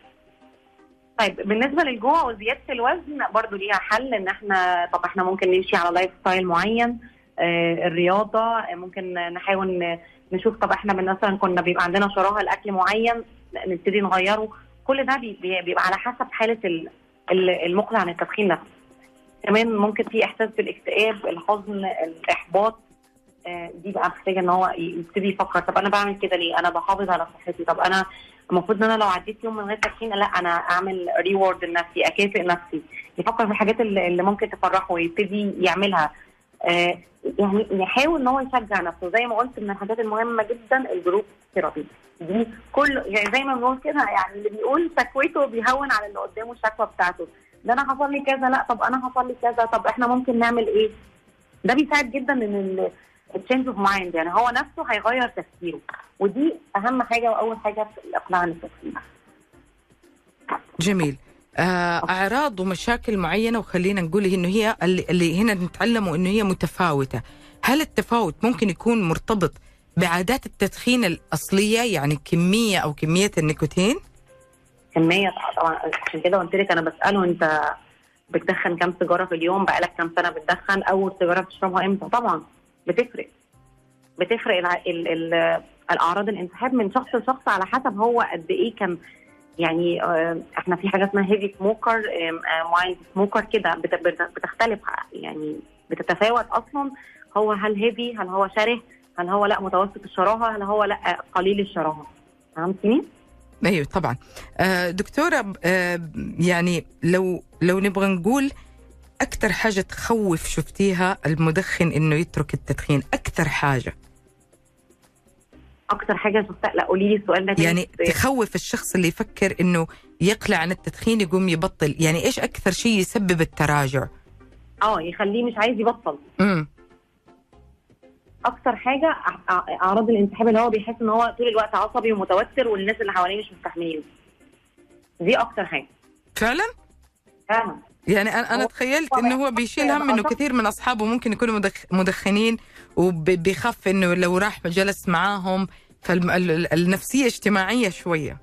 طيب بالنسبة للجوع وزيادة الوزن برضو ليها حل إن إحنا طب إحنا ممكن نمشي على lifestyle معين آه الرياضة آه، ممكن نحاول نشوف طب إحنا مثلا كنا بيبقى عندنا شراهة لأكل معين نبتدي نغيره. كل ده بي- بي- بيبقى على حسب حالة ال- ال- المقلع عن التدخين نفسه. كمان ممكن في إحساس بالاكتئاب الحزن الإحباط آه، دي بقى محتاجة إن هو يبتدي يفكر طب أنا بعمل كده ليه؟ أنا بحافظ على صحتي طب أنا المفروض إن أنا لو عديت يوم من غير تدخين لأ أنا أعمل reward لنفسي أكافئ نفسي. يفكر في الحاجات اللي ممكن تفرحه ويبتدي يعملها. آه، يعني يحاول إن هو يشجع نفسه. زي ما قلت من الحاجات المهمة جدا ال group therapy. دي كل يعني زي ما بنقول كده يعني اللي بيقول شكوته بيهون على اللي قدامه الشكوى بتاعته. ده أنا حصل لي كذا لا طب أنا حصل لي كذا طب إحنا ممكن نعمل إيه؟ ده بيساعد جدا إن ال change of mind يعني هو نفسه هيغير تفكيره. ودي أهم حاجة وأول حاجة في الاقلاع عن التدخين جميل. آه، أعراض ومشاكل معينة وخلينا نقول إنه هي اللي, هنا نتعلموا إنه هي متفاوتة. هل التفاوت ممكن يكون مرتبط بعادات التدخين الأصلية يعني كمية أو كمية النيكوتين؟ كمية طبعا عشان كده قلت لك أنا بسأله أنت بتدخن كام سيجارة في اليوم؟ بقالك كام سنة بتدخن؟ أول سيجارة بتشربها إمتى؟ طبعا بتفرق. بتفرق الع... ال... ال... الأعراض الانسحاب من شخص لشخص على حسب هو قد إيه كان. يعني آه، إحنا في حاجة اسمها هيفي سموكر مايلد سموكر كده بت- بت- بتختلف يعني بتتفاوت أصلا. هو هل هيفي هل هو شره؟ هل هو لأ متوسط الشراهة؟ هل هو لأ قليل الشراهة؟ فهمتني؟ أيوه طبعا. آه، دكتورة آه، يعني لو لو نبغى نقول أكثر حاجة تخوف شفتيها المدخن إنه يترك التدخين أكثر حاجة؟ أكتر حاجة شفتها لا قولي لي السؤال ده. يعني تخوف الشخص اللي يفكر إنه يقلع عن التدخين يقوم يبطل يعني إيش أكثر شيء يسبب التراجع؟ آه يخليه مش عايز يبطل. امم أكتر حاجة أعراض الانسحاب اللي هو بيحس إن هو طول الوقت عصبي ومتوتر والناس اللي حواليه مش مستحملين. دي أكتر حاجة. فعلا؟ فعلا. يعني أنا أنا تخيلت انه هو بيشيل هم إنه كثير من أصحابه ممكن يكونوا مدخ مدخنين وبيخاف إنه لو راح جلس معاهم فالنفسيه اجتماعية شوية.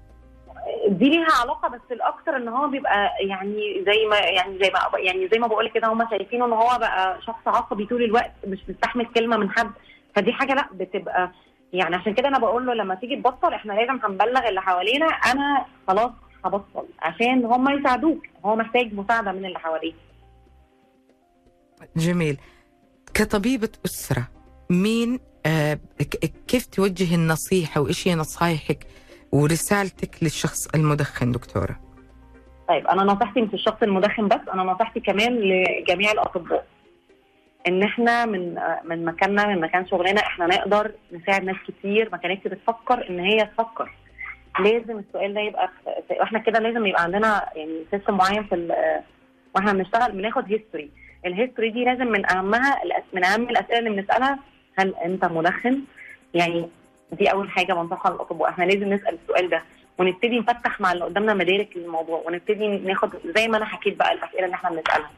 دي ليها علاقة بس الأكتر إن هو بيبقى يعني زي ما يعني زي ما يعني زي ما بقول كده هم شايفينه إن هو بقى شخص عصبي طول الوقت مش مستحمل كلمة من حد. فدي حاجة لا بتبقى يعني عشان كده أنا بقول له لما تيجي تبطل إحنا لازم هنبلغ اللي حوالينا أنا خلاص هبطل عشان هم يساعدوك هو محتاج مساعدة من اللي حواليه. جميل. كطبيبة أسرة مين آه كيف توجه النصيحة وإيش هي نصايحك ورسالتك للشخص المدخن دكتورة؟ طيب أنا نصيحتي مش الشخص المدخن بس أنا نصيحتي كمان لجميع الأطباء. إن إحنا من من مكاننا من مكان شغلنا إحنا نقدر نساعد ناس كتير ما كانتش بتفكر إن هي تفكر. لازم السؤال ده يبقى في- إحنا كده لازم يبقى عندنا يعني سيستم معين في وإحنا بنشتغل بناخد history ال history دي لازم من أهمها من أهم الأسئلة اللي بنسألها هل أنت مدخن؟ يعني دي أول حاجة بنصحها للاطباء إحنا لازم نسأل السؤال ده ونبتدي نفتح مع اللي قدامنا مدارك للموضوع ونبتدي ناخد زي ما أنا حكيت بقى الأسئلة اللي إحنا بنسألها.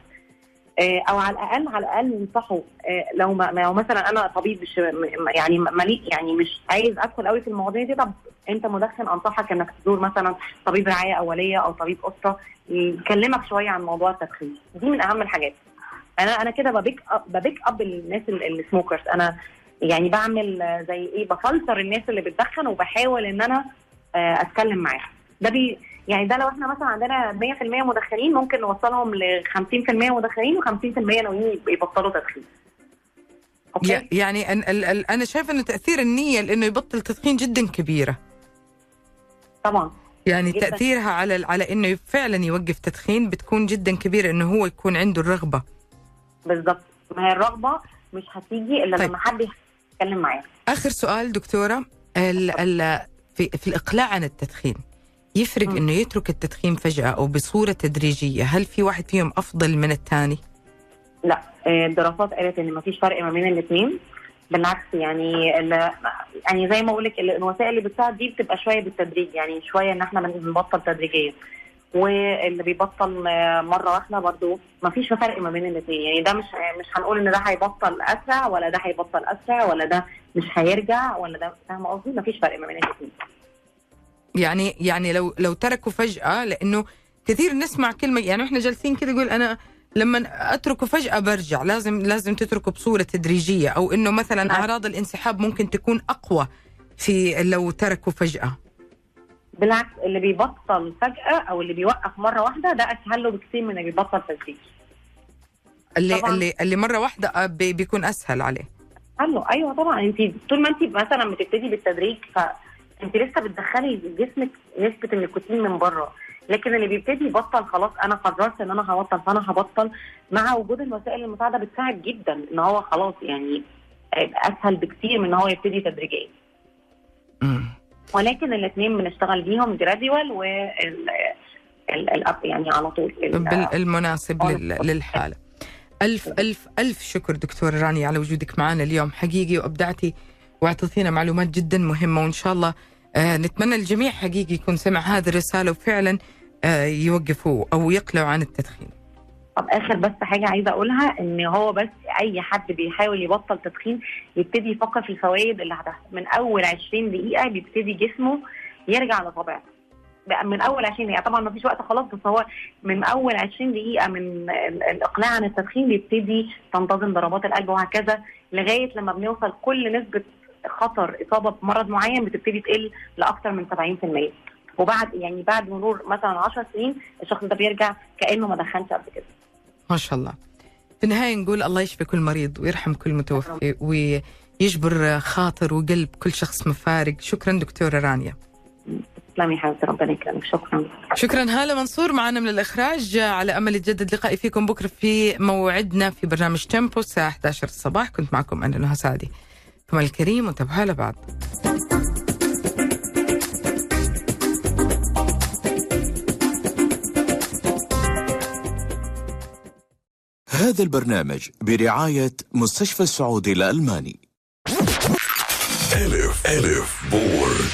أو على الاقل على الأقل ننصحه آه، لو ما لو مثلا أنا طبيب مش يعني مليء يعني مش عايز أدخل قوي في المواضيع دي طب أنت مدخن أنصحك إنك تزور مثلا طبيب رعاية أولية أو طبيب اسره يكلمك شوية عن موضوع التدخين. دي من أهم الحاجات. أنا أنا كده ب pick up ب pick up الناس ال- ال smokers أنا يعني بعمل آه، زي إيه بفلتر الناس اللي بتدخن وبحاول إن أنا آه، أتكلم معاها ده بي يعني ده لو إحنا مثلا عندنا 100% مدخنين ممكن نوصلهم ل 50% مدخنين و50% ناويين يبطلوا تدخين. okay؟ ي- يعني أنا شايفة انه تأثير النية لإنه يبطل تدخين جدا كبيرة طبعا يعني جداً. تأثيرها على على إنه فعلا يوقف تدخين بتكون جدا كبيرة إنه هو يكون عنده الرغبة بالظبط ما هي الرغبة مش هتيجي إلا طيب. لما حد يتكلم معايا. آخر سؤال دكتورة ال ال في, في الإقلاع عن التدخين يفرق مم. إنه يترك التدخين فجأة أو بصورة تدريجية هل في واحد فيهم أفضل من الثاني؟ لا آه، الدراسات قالت إن مفيش فرق ما بين الاثنين بالعكس يعني يعني زي ما أقول لك الوسائل اللي بتساعد دي بتبقى شوية بالتدريج يعني شوية إن إحنا بنبطل تدريجيا. واللي بيبطل آه، مرة واحدة برضو مفيش فرق ما بين الاثنين يعني ده مش مش هنقول إن ده هيبطل أسرع ولا ده هيبطل أسرع ولا ده مش هيرجع ولا ده فاهمة قصدي؟ مفيش فرق ما بين الاثنين يعني يعني لو لو تركوا فجأة لأنه كثير نسمع كلمة يعني إحنا جالسين كذا يقول أنا لما أتركه فجأة برجع لازم لازم تتركه بصورة تدريجية أو إنه مثلا نعم. أعراض الانسحاب ممكن تكون أقوى في لو تركوا فجأة بالعكس اللي بيبطل فجأة أو اللي بيوقف مرة واحدة ده أسهل له بكثير من اللي بيبطل تدريجي اللي طبعاً. اللي اللي مرة واحدة آه، بي- بيكون أسهل عليه حلو أيوه طبعا انت طول ما انت مثلا بتبتدي بالتدريج فانت لسه بتدخلي جسمك نسبة النيكوتين من بره. لكن اللي بيبتدي يبطل خلاص أنا قررت إن أنا هبطل فأنا هبطل. مع وجود الوسائل المساعدة بتساعد جدا إن هو خلاص يعني هيبقى أسهل بكتير من إن هو يبتدي تدريجيا. ولكن الاثنين بنشتغل بيهم جراديوال وال ال- ال- يعني على طول. ال- بالمناسب لل- للحالة. ألف ألف ألف شكر دكتور راني على وجودك معنا اليوم. حقيقي وأبدعتي وأعطيتينا معلومات جدا مهمة وإن شاء الله آه نتمنى الجميع حقيقي يكون سمع هذه الرسالة وفعلا آه، يوقفوا أو يقلعوا عن التدخين. طب آخر بس حاجة عايزة أقولها إن هو بس أي حد بيحاول يبطل تدخين يبتدي يفكر في الفوائد اللي هتحصل. من أول 20 دقيقة بيبتدي جسمه يرجع لطبيعته. من أول 20 دقيقة طبعا ما فيش وقت خلاص بس هو من أول 20 دقيقة من ال- الإقلاع عن التدخين بيبتدي تنتظم ضربات القلب وهكذا لغاية لما بنوصل كل نسبة خطر إصابة بمرض معين بتبتدي تقل لاكثر من 70% وبعد يعني بعد مرور مثلا 10 سنين الشخص ده بيرجع كأنه ما دخنش قبل كده. ما شاء الله. في النهاية نقول الله يشفي كل مريض ويرحم كل متوفي ويجبر خاطر وقلب كل شخص مفارق. شكرا دكتورة رانيا. تسلمي حبيبتي ربنا يكرمك. شكرا. شكرا. هالة منصور معنا من الإخراج على أمل يتجدد لقائي فيكم بكرة في موعدنا في برنامج تيمبو الساعة 11 الصباح. كنت معكم أنا نهى سعدي. فما الكريم وتابعوا لبعض هذا البرنامج برعاية مستشفى السعودي الألماني ألف ألف بورد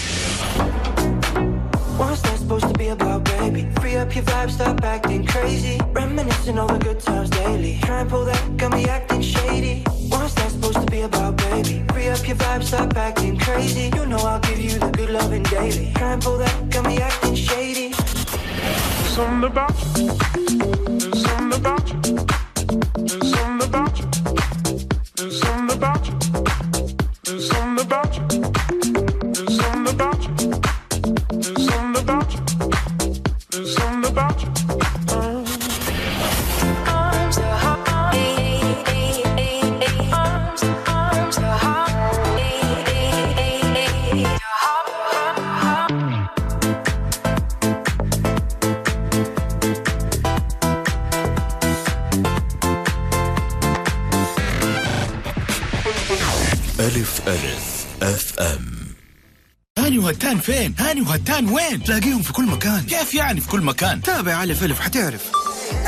What's that supposed to be about, baby? Free up your vibe, stop acting crazy. Reminiscing all the good times daily. Try and pull that, got me acting your vibe, stop acting crazy. You know I'll give you the good loving daily. Try and pull that, got me acting shady. Something about you. There's something about you. تلاقيهم في كل مكان. كيف يعني في كل مكان؟ تابع ألف ألف حتعرف.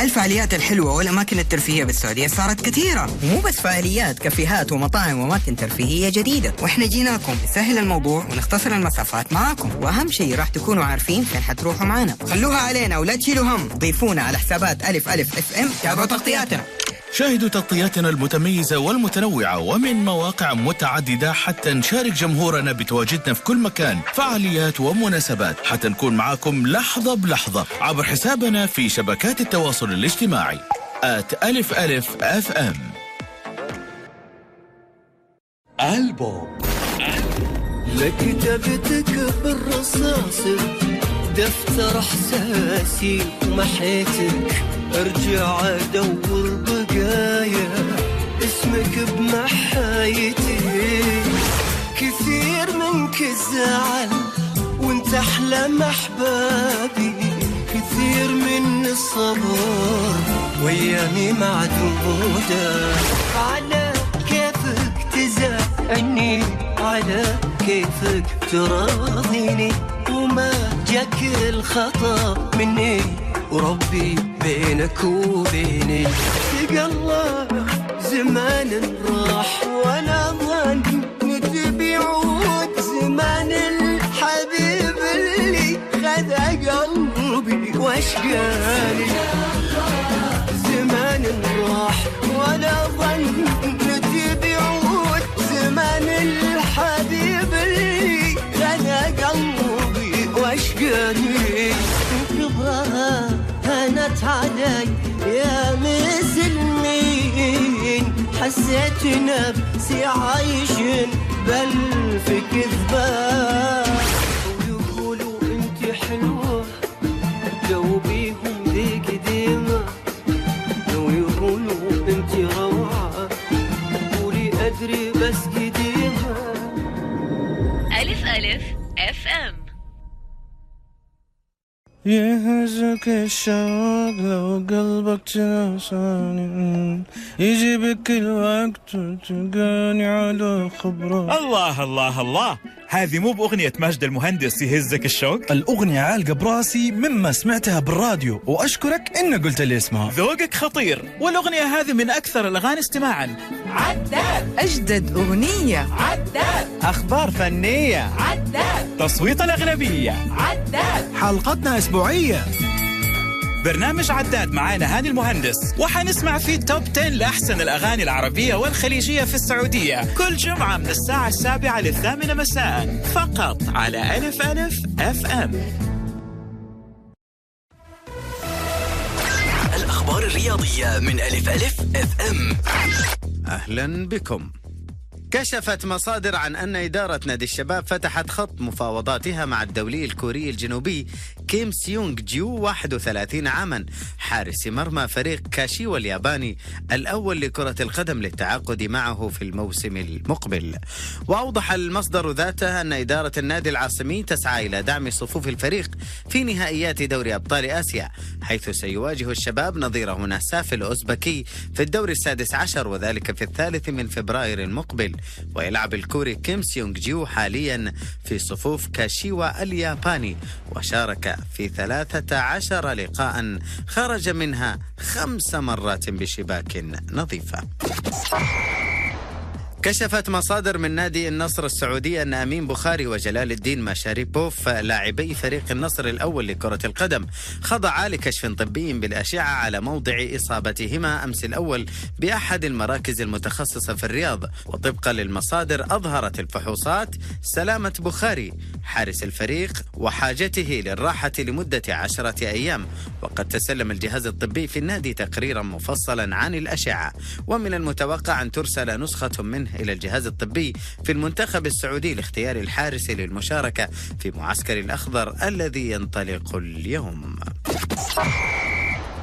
الفعاليات الحلوة والأماكن الترفيهية بالسعودية صارت كثيرة. ومو بس فعاليات كافيهات ومطاعم وأماكن ترفيهية جديدة. وإحنا جيناكم. نسهل الموضوع ونختصر المسافات معاكم. وأهم شيء راح تكونوا عارفين فين حتروحوا معنا. خلوها علينا ولا تشيلوا هم. ضيفونا على حسابات ألف ألف أف إم. تابعوا تغطياتنا. شاهدوا تغطياتنا المتميزة والمتنوعة ومن مواقع متعددة حتى نشارك جمهورنا بتواجدنا في كل مكان فعاليات ومناسبات حتى نكون معاكم لحظة بلحظة عبر حسابنا في شبكات التواصل الاجتماعي. آت ألف ألف أف أم. ألبوم. لكتبتك بالرصاص دفتر احساسي ومحيتك. ارجع ادور بقايا اسمك بمحايتي. كثير منك الزعل وانت أحلى احبابي كثير من الصبر وايامي معدودة. على كيفك تزعلني على كيفك تراضيني. وما جاك الخطأ مني وربي بينك وبيني الله زمان راح وأنا ظن بيعود زمان الحبيب اللي خذ قلبي واشقاني. علي يا مسلمين حسيت نفسي عايش بألف كذبة. ويقولوا أنت حلوة. الشوق لو قلبك تنساني. يجي بكل وقت تلقاني على خبرة. الله الله الله. هذه مو بأغنية ماجد المهندس يهزك الشوق. الأغنية عالقة براسي مما سمعتها بالراديو وأشكرك إن قلت لي اسمها. ذوقك خطير والأغنية هذه من أكثر الأغاني استماعا. أجدد أغنية. أخبار فنية. تصويت الأغلبية. حلقتنا أسبوعية. برنامج عداد معانا هاني المهندس وحنسمع فيه توب 10 لأحسن الأغاني العربية والخليجية في السعودية كل جمعة من الساعة السابعة للثامنة مساء فقط على ألف ألف أف أم. الأخبار الرياضية من ألف ألف FM. أهلا بكم. كشفت مصادر عن أن إدارة نادي الشباب فتحت خط مفاوضاتها مع الدولي الكوري الجنوبي كيم سيونغ جيو 31 عاما حارس مرمى فريق كاشيوا الياباني الأول لكرة القدم للتعاقد معه في الموسم المقبل. وأوضح المصدر ذاته أن إدارة النادي العاصمي تسعى إلى دعم صفوف الفريق في نهائيات دوري أبطال آسيا حيث سيواجه الشباب نظيره ناساف الأوزبكي في الدور السادس عشر وذلك في الثالث من فبراير المقبل. ويلعب الكوري كيم سيونغ جيو حاليا في صفوف كاشيوا الياباني وشارك في ثلاثة عشر لقاء خرج منها خمس مرات بشباك نظيفة. كشفت مصادر من نادي النصر السعودي أن أمين بخاري وجلال الدين مشاريبوف لاعبي فريق النصر الأول لكرة القدم خضعا لكشف طبي بالأشعة على موضع إصابتهما أمس الأول بأحد المراكز المتخصصة في الرياض. وطبقا للمصادر أظهرت الفحوصات سلامة بخاري حارس الفريق وحاجته للراحة لمدة عشرة أيام. وقد تسلم الجهاز الطبي في النادي تقريرا مفصلا عن الأشعة. ومن المتوقع أن ترسل نسخة منه إلى الجهاز الطبي في المنتخب السعودي لاختيار الحارس للمشاركة في معسكر الأخضر الذي ينطلق اليوم.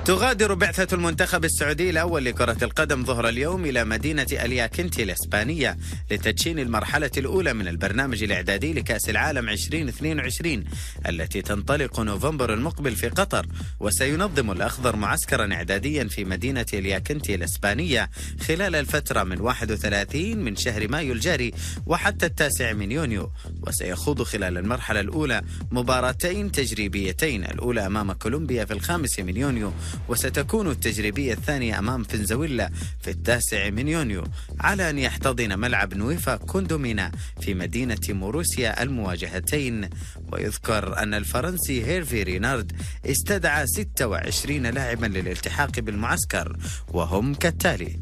تغادر بعثة المنتخب السعودي الأول لكرة القدم ظهر اليوم إلى مدينة ألياكنتي الإسبانية لتدشين المرحلة الأولى من البرنامج الإعدادي لكأس العالم 2022 التي تنطلق نوفمبر المقبل في قطر وسينظم الأخضر معسكرا إعداديا في مدينة ألياكنتي الإسبانية خلال الفترة من 31 من شهر مايو الجاري وحتى التاسع من يونيو وسيخوض خلال المرحلة الأولى مباراتين تجريبيتين الأولى أمام كولومبيا في الخامس من يونيو وستكون التجريبية الثانية أمام فنزويلا في التاسع من يونيو على أن يحتضن ملعب نويفا كوندومينا في مدينة مورسيا المواجهتين. ويذكر أن الفرنسي هيرفي رينارد استدعى 26 لاعبا للالتحاق بالمعسكر وهم كالتالي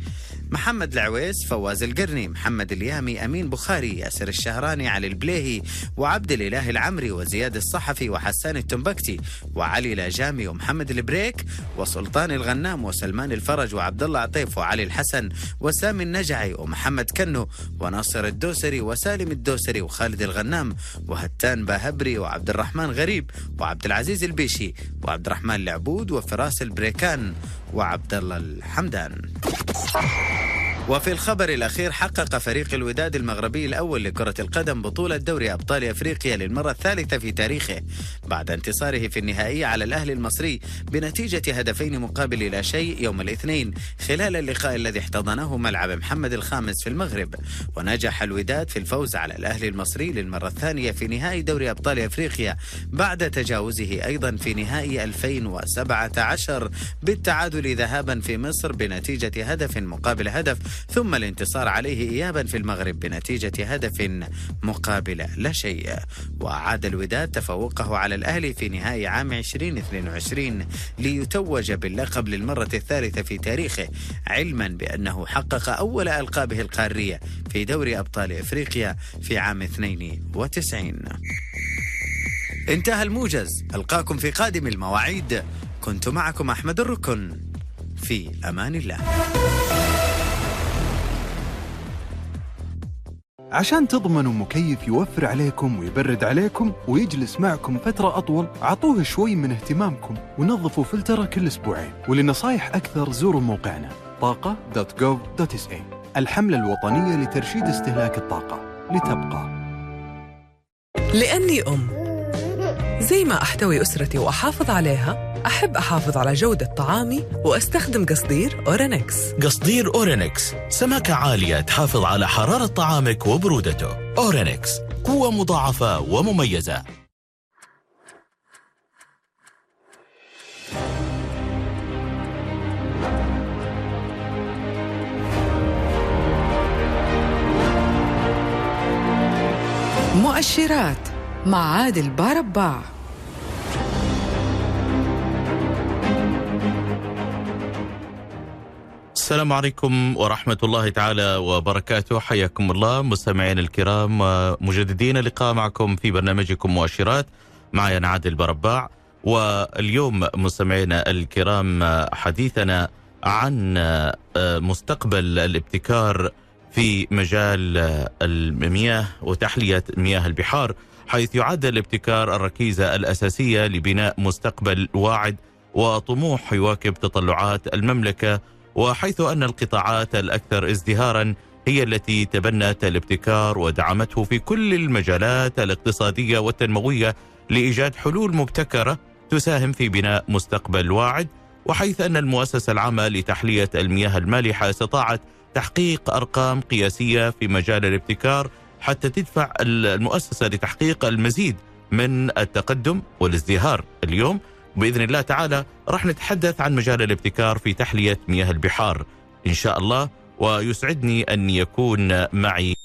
محمد العويس فواز القرني محمد اليامي أمين بخاري ياسر الشهراني علي البليهي وعبد الإله العمري وزياد الصحفي وحسان التنبكتي وعلي لاجامي ومحمد البريك وسلطان الغنام وسلمان الفرج وعبد الله عطيف وعلي الحسن وسامي النجعي ومحمد كنو وناصر الدوسري وسالم الدوسري وخالد الغنام وهتان باهبري وعبد الرحمن غريب وعبد العزيز البيشي وعبد الرحمن العبود وفراس البريكان. وعبد الله الحمدان. وفي الخبر الأخير حقق فريق الوداد المغربي الأول لكرة القدم بطولة دوري أبطال أفريقيا للمرة الثالثة في تاريخه بعد انتصاره في النهائي على الأهلي المصري بنتيجة هدفين مقابل لا شيء يوم الاثنين خلال اللقاء الذي احتضنه ملعب محمد الخامس في المغرب. ونجح الوداد في الفوز على الأهلي المصري للمرة الثانية في نهائي دوري أبطال أفريقيا بعد تجاوزه أيضا في نهائي 2017 بالتعادل ذهابا في مصر بنتيجة هدف مقابل هدف ثم الانتصار عليه إيابا في المغرب بنتيجة هدف مقابل لا شيء. وأعاد الوداد تفوقه على الأهلي في نهائي عام 2022 ليتوج باللقب للمرة الثالثة في تاريخه علما بأنه حقق أول ألقابه القارية في دوري أبطال إفريقيا في عام 92 انتهى الموجز. ألقاكم في قادم المواعيد. كنت معكم أحمد الركن. في أمان الله. عشان تضمنوا مكيف يوفر عليكم ويبرد عليكم ويجلس معكم فترة أطول عطوه شوي من اهتمامكم ونظفوا فلترة كل أسبوعين. ولنصايح أكثر زوروا موقعنا طاقة.gov.sa الحملة الوطنية لترشيد استهلاك الطاقة. لتبقى. لأني أم. زي ما أحتوي أسرتي وأحافظ عليها أحب أحافظ على جودة طعامي وأستخدم قصدير أورينكس. قصدير أورينكس سماكة عالية تحافظ على حرارة طعامك وبرودته. أورينكس قوة مضاعفة ومميزة. مؤشرات مع عادل بارباع. السلام عليكم ورحمة الله تعالى وبركاته. حياكم الله مستمعين الكرام مجددين اللقاء معكم في برنامجكم مؤشرات. معي أنا عادل برباع. واليوم مستمعينا الكرام حديثنا عن مستقبل الابتكار في مجال المياه وتحلية مياه البحار حيث يعد الابتكار الركيزة الأساسية لبناء مستقبل واعد وطموح يواكب تطلعات المملكة وحيث أن القطاعات الأكثر ازدهارا هي التي تبنت الابتكار ودعمته في كل المجالات الاقتصادية والتنموية لإيجاد حلول مبتكرة تساهم في بناء مستقبل واعد وحيث أن المؤسسة العامة لتحلية المياه المالحة استطاعت تحقيق أرقام قياسية في مجال الابتكار حتى تدفع المؤسسة لتحقيق المزيد من التقدم والازدهار. اليوم باذن الله تعالى راح نتحدث عن مجال الابتكار في تحلية مياه البحار. إن شاء الله ويسعدني أن يكون معي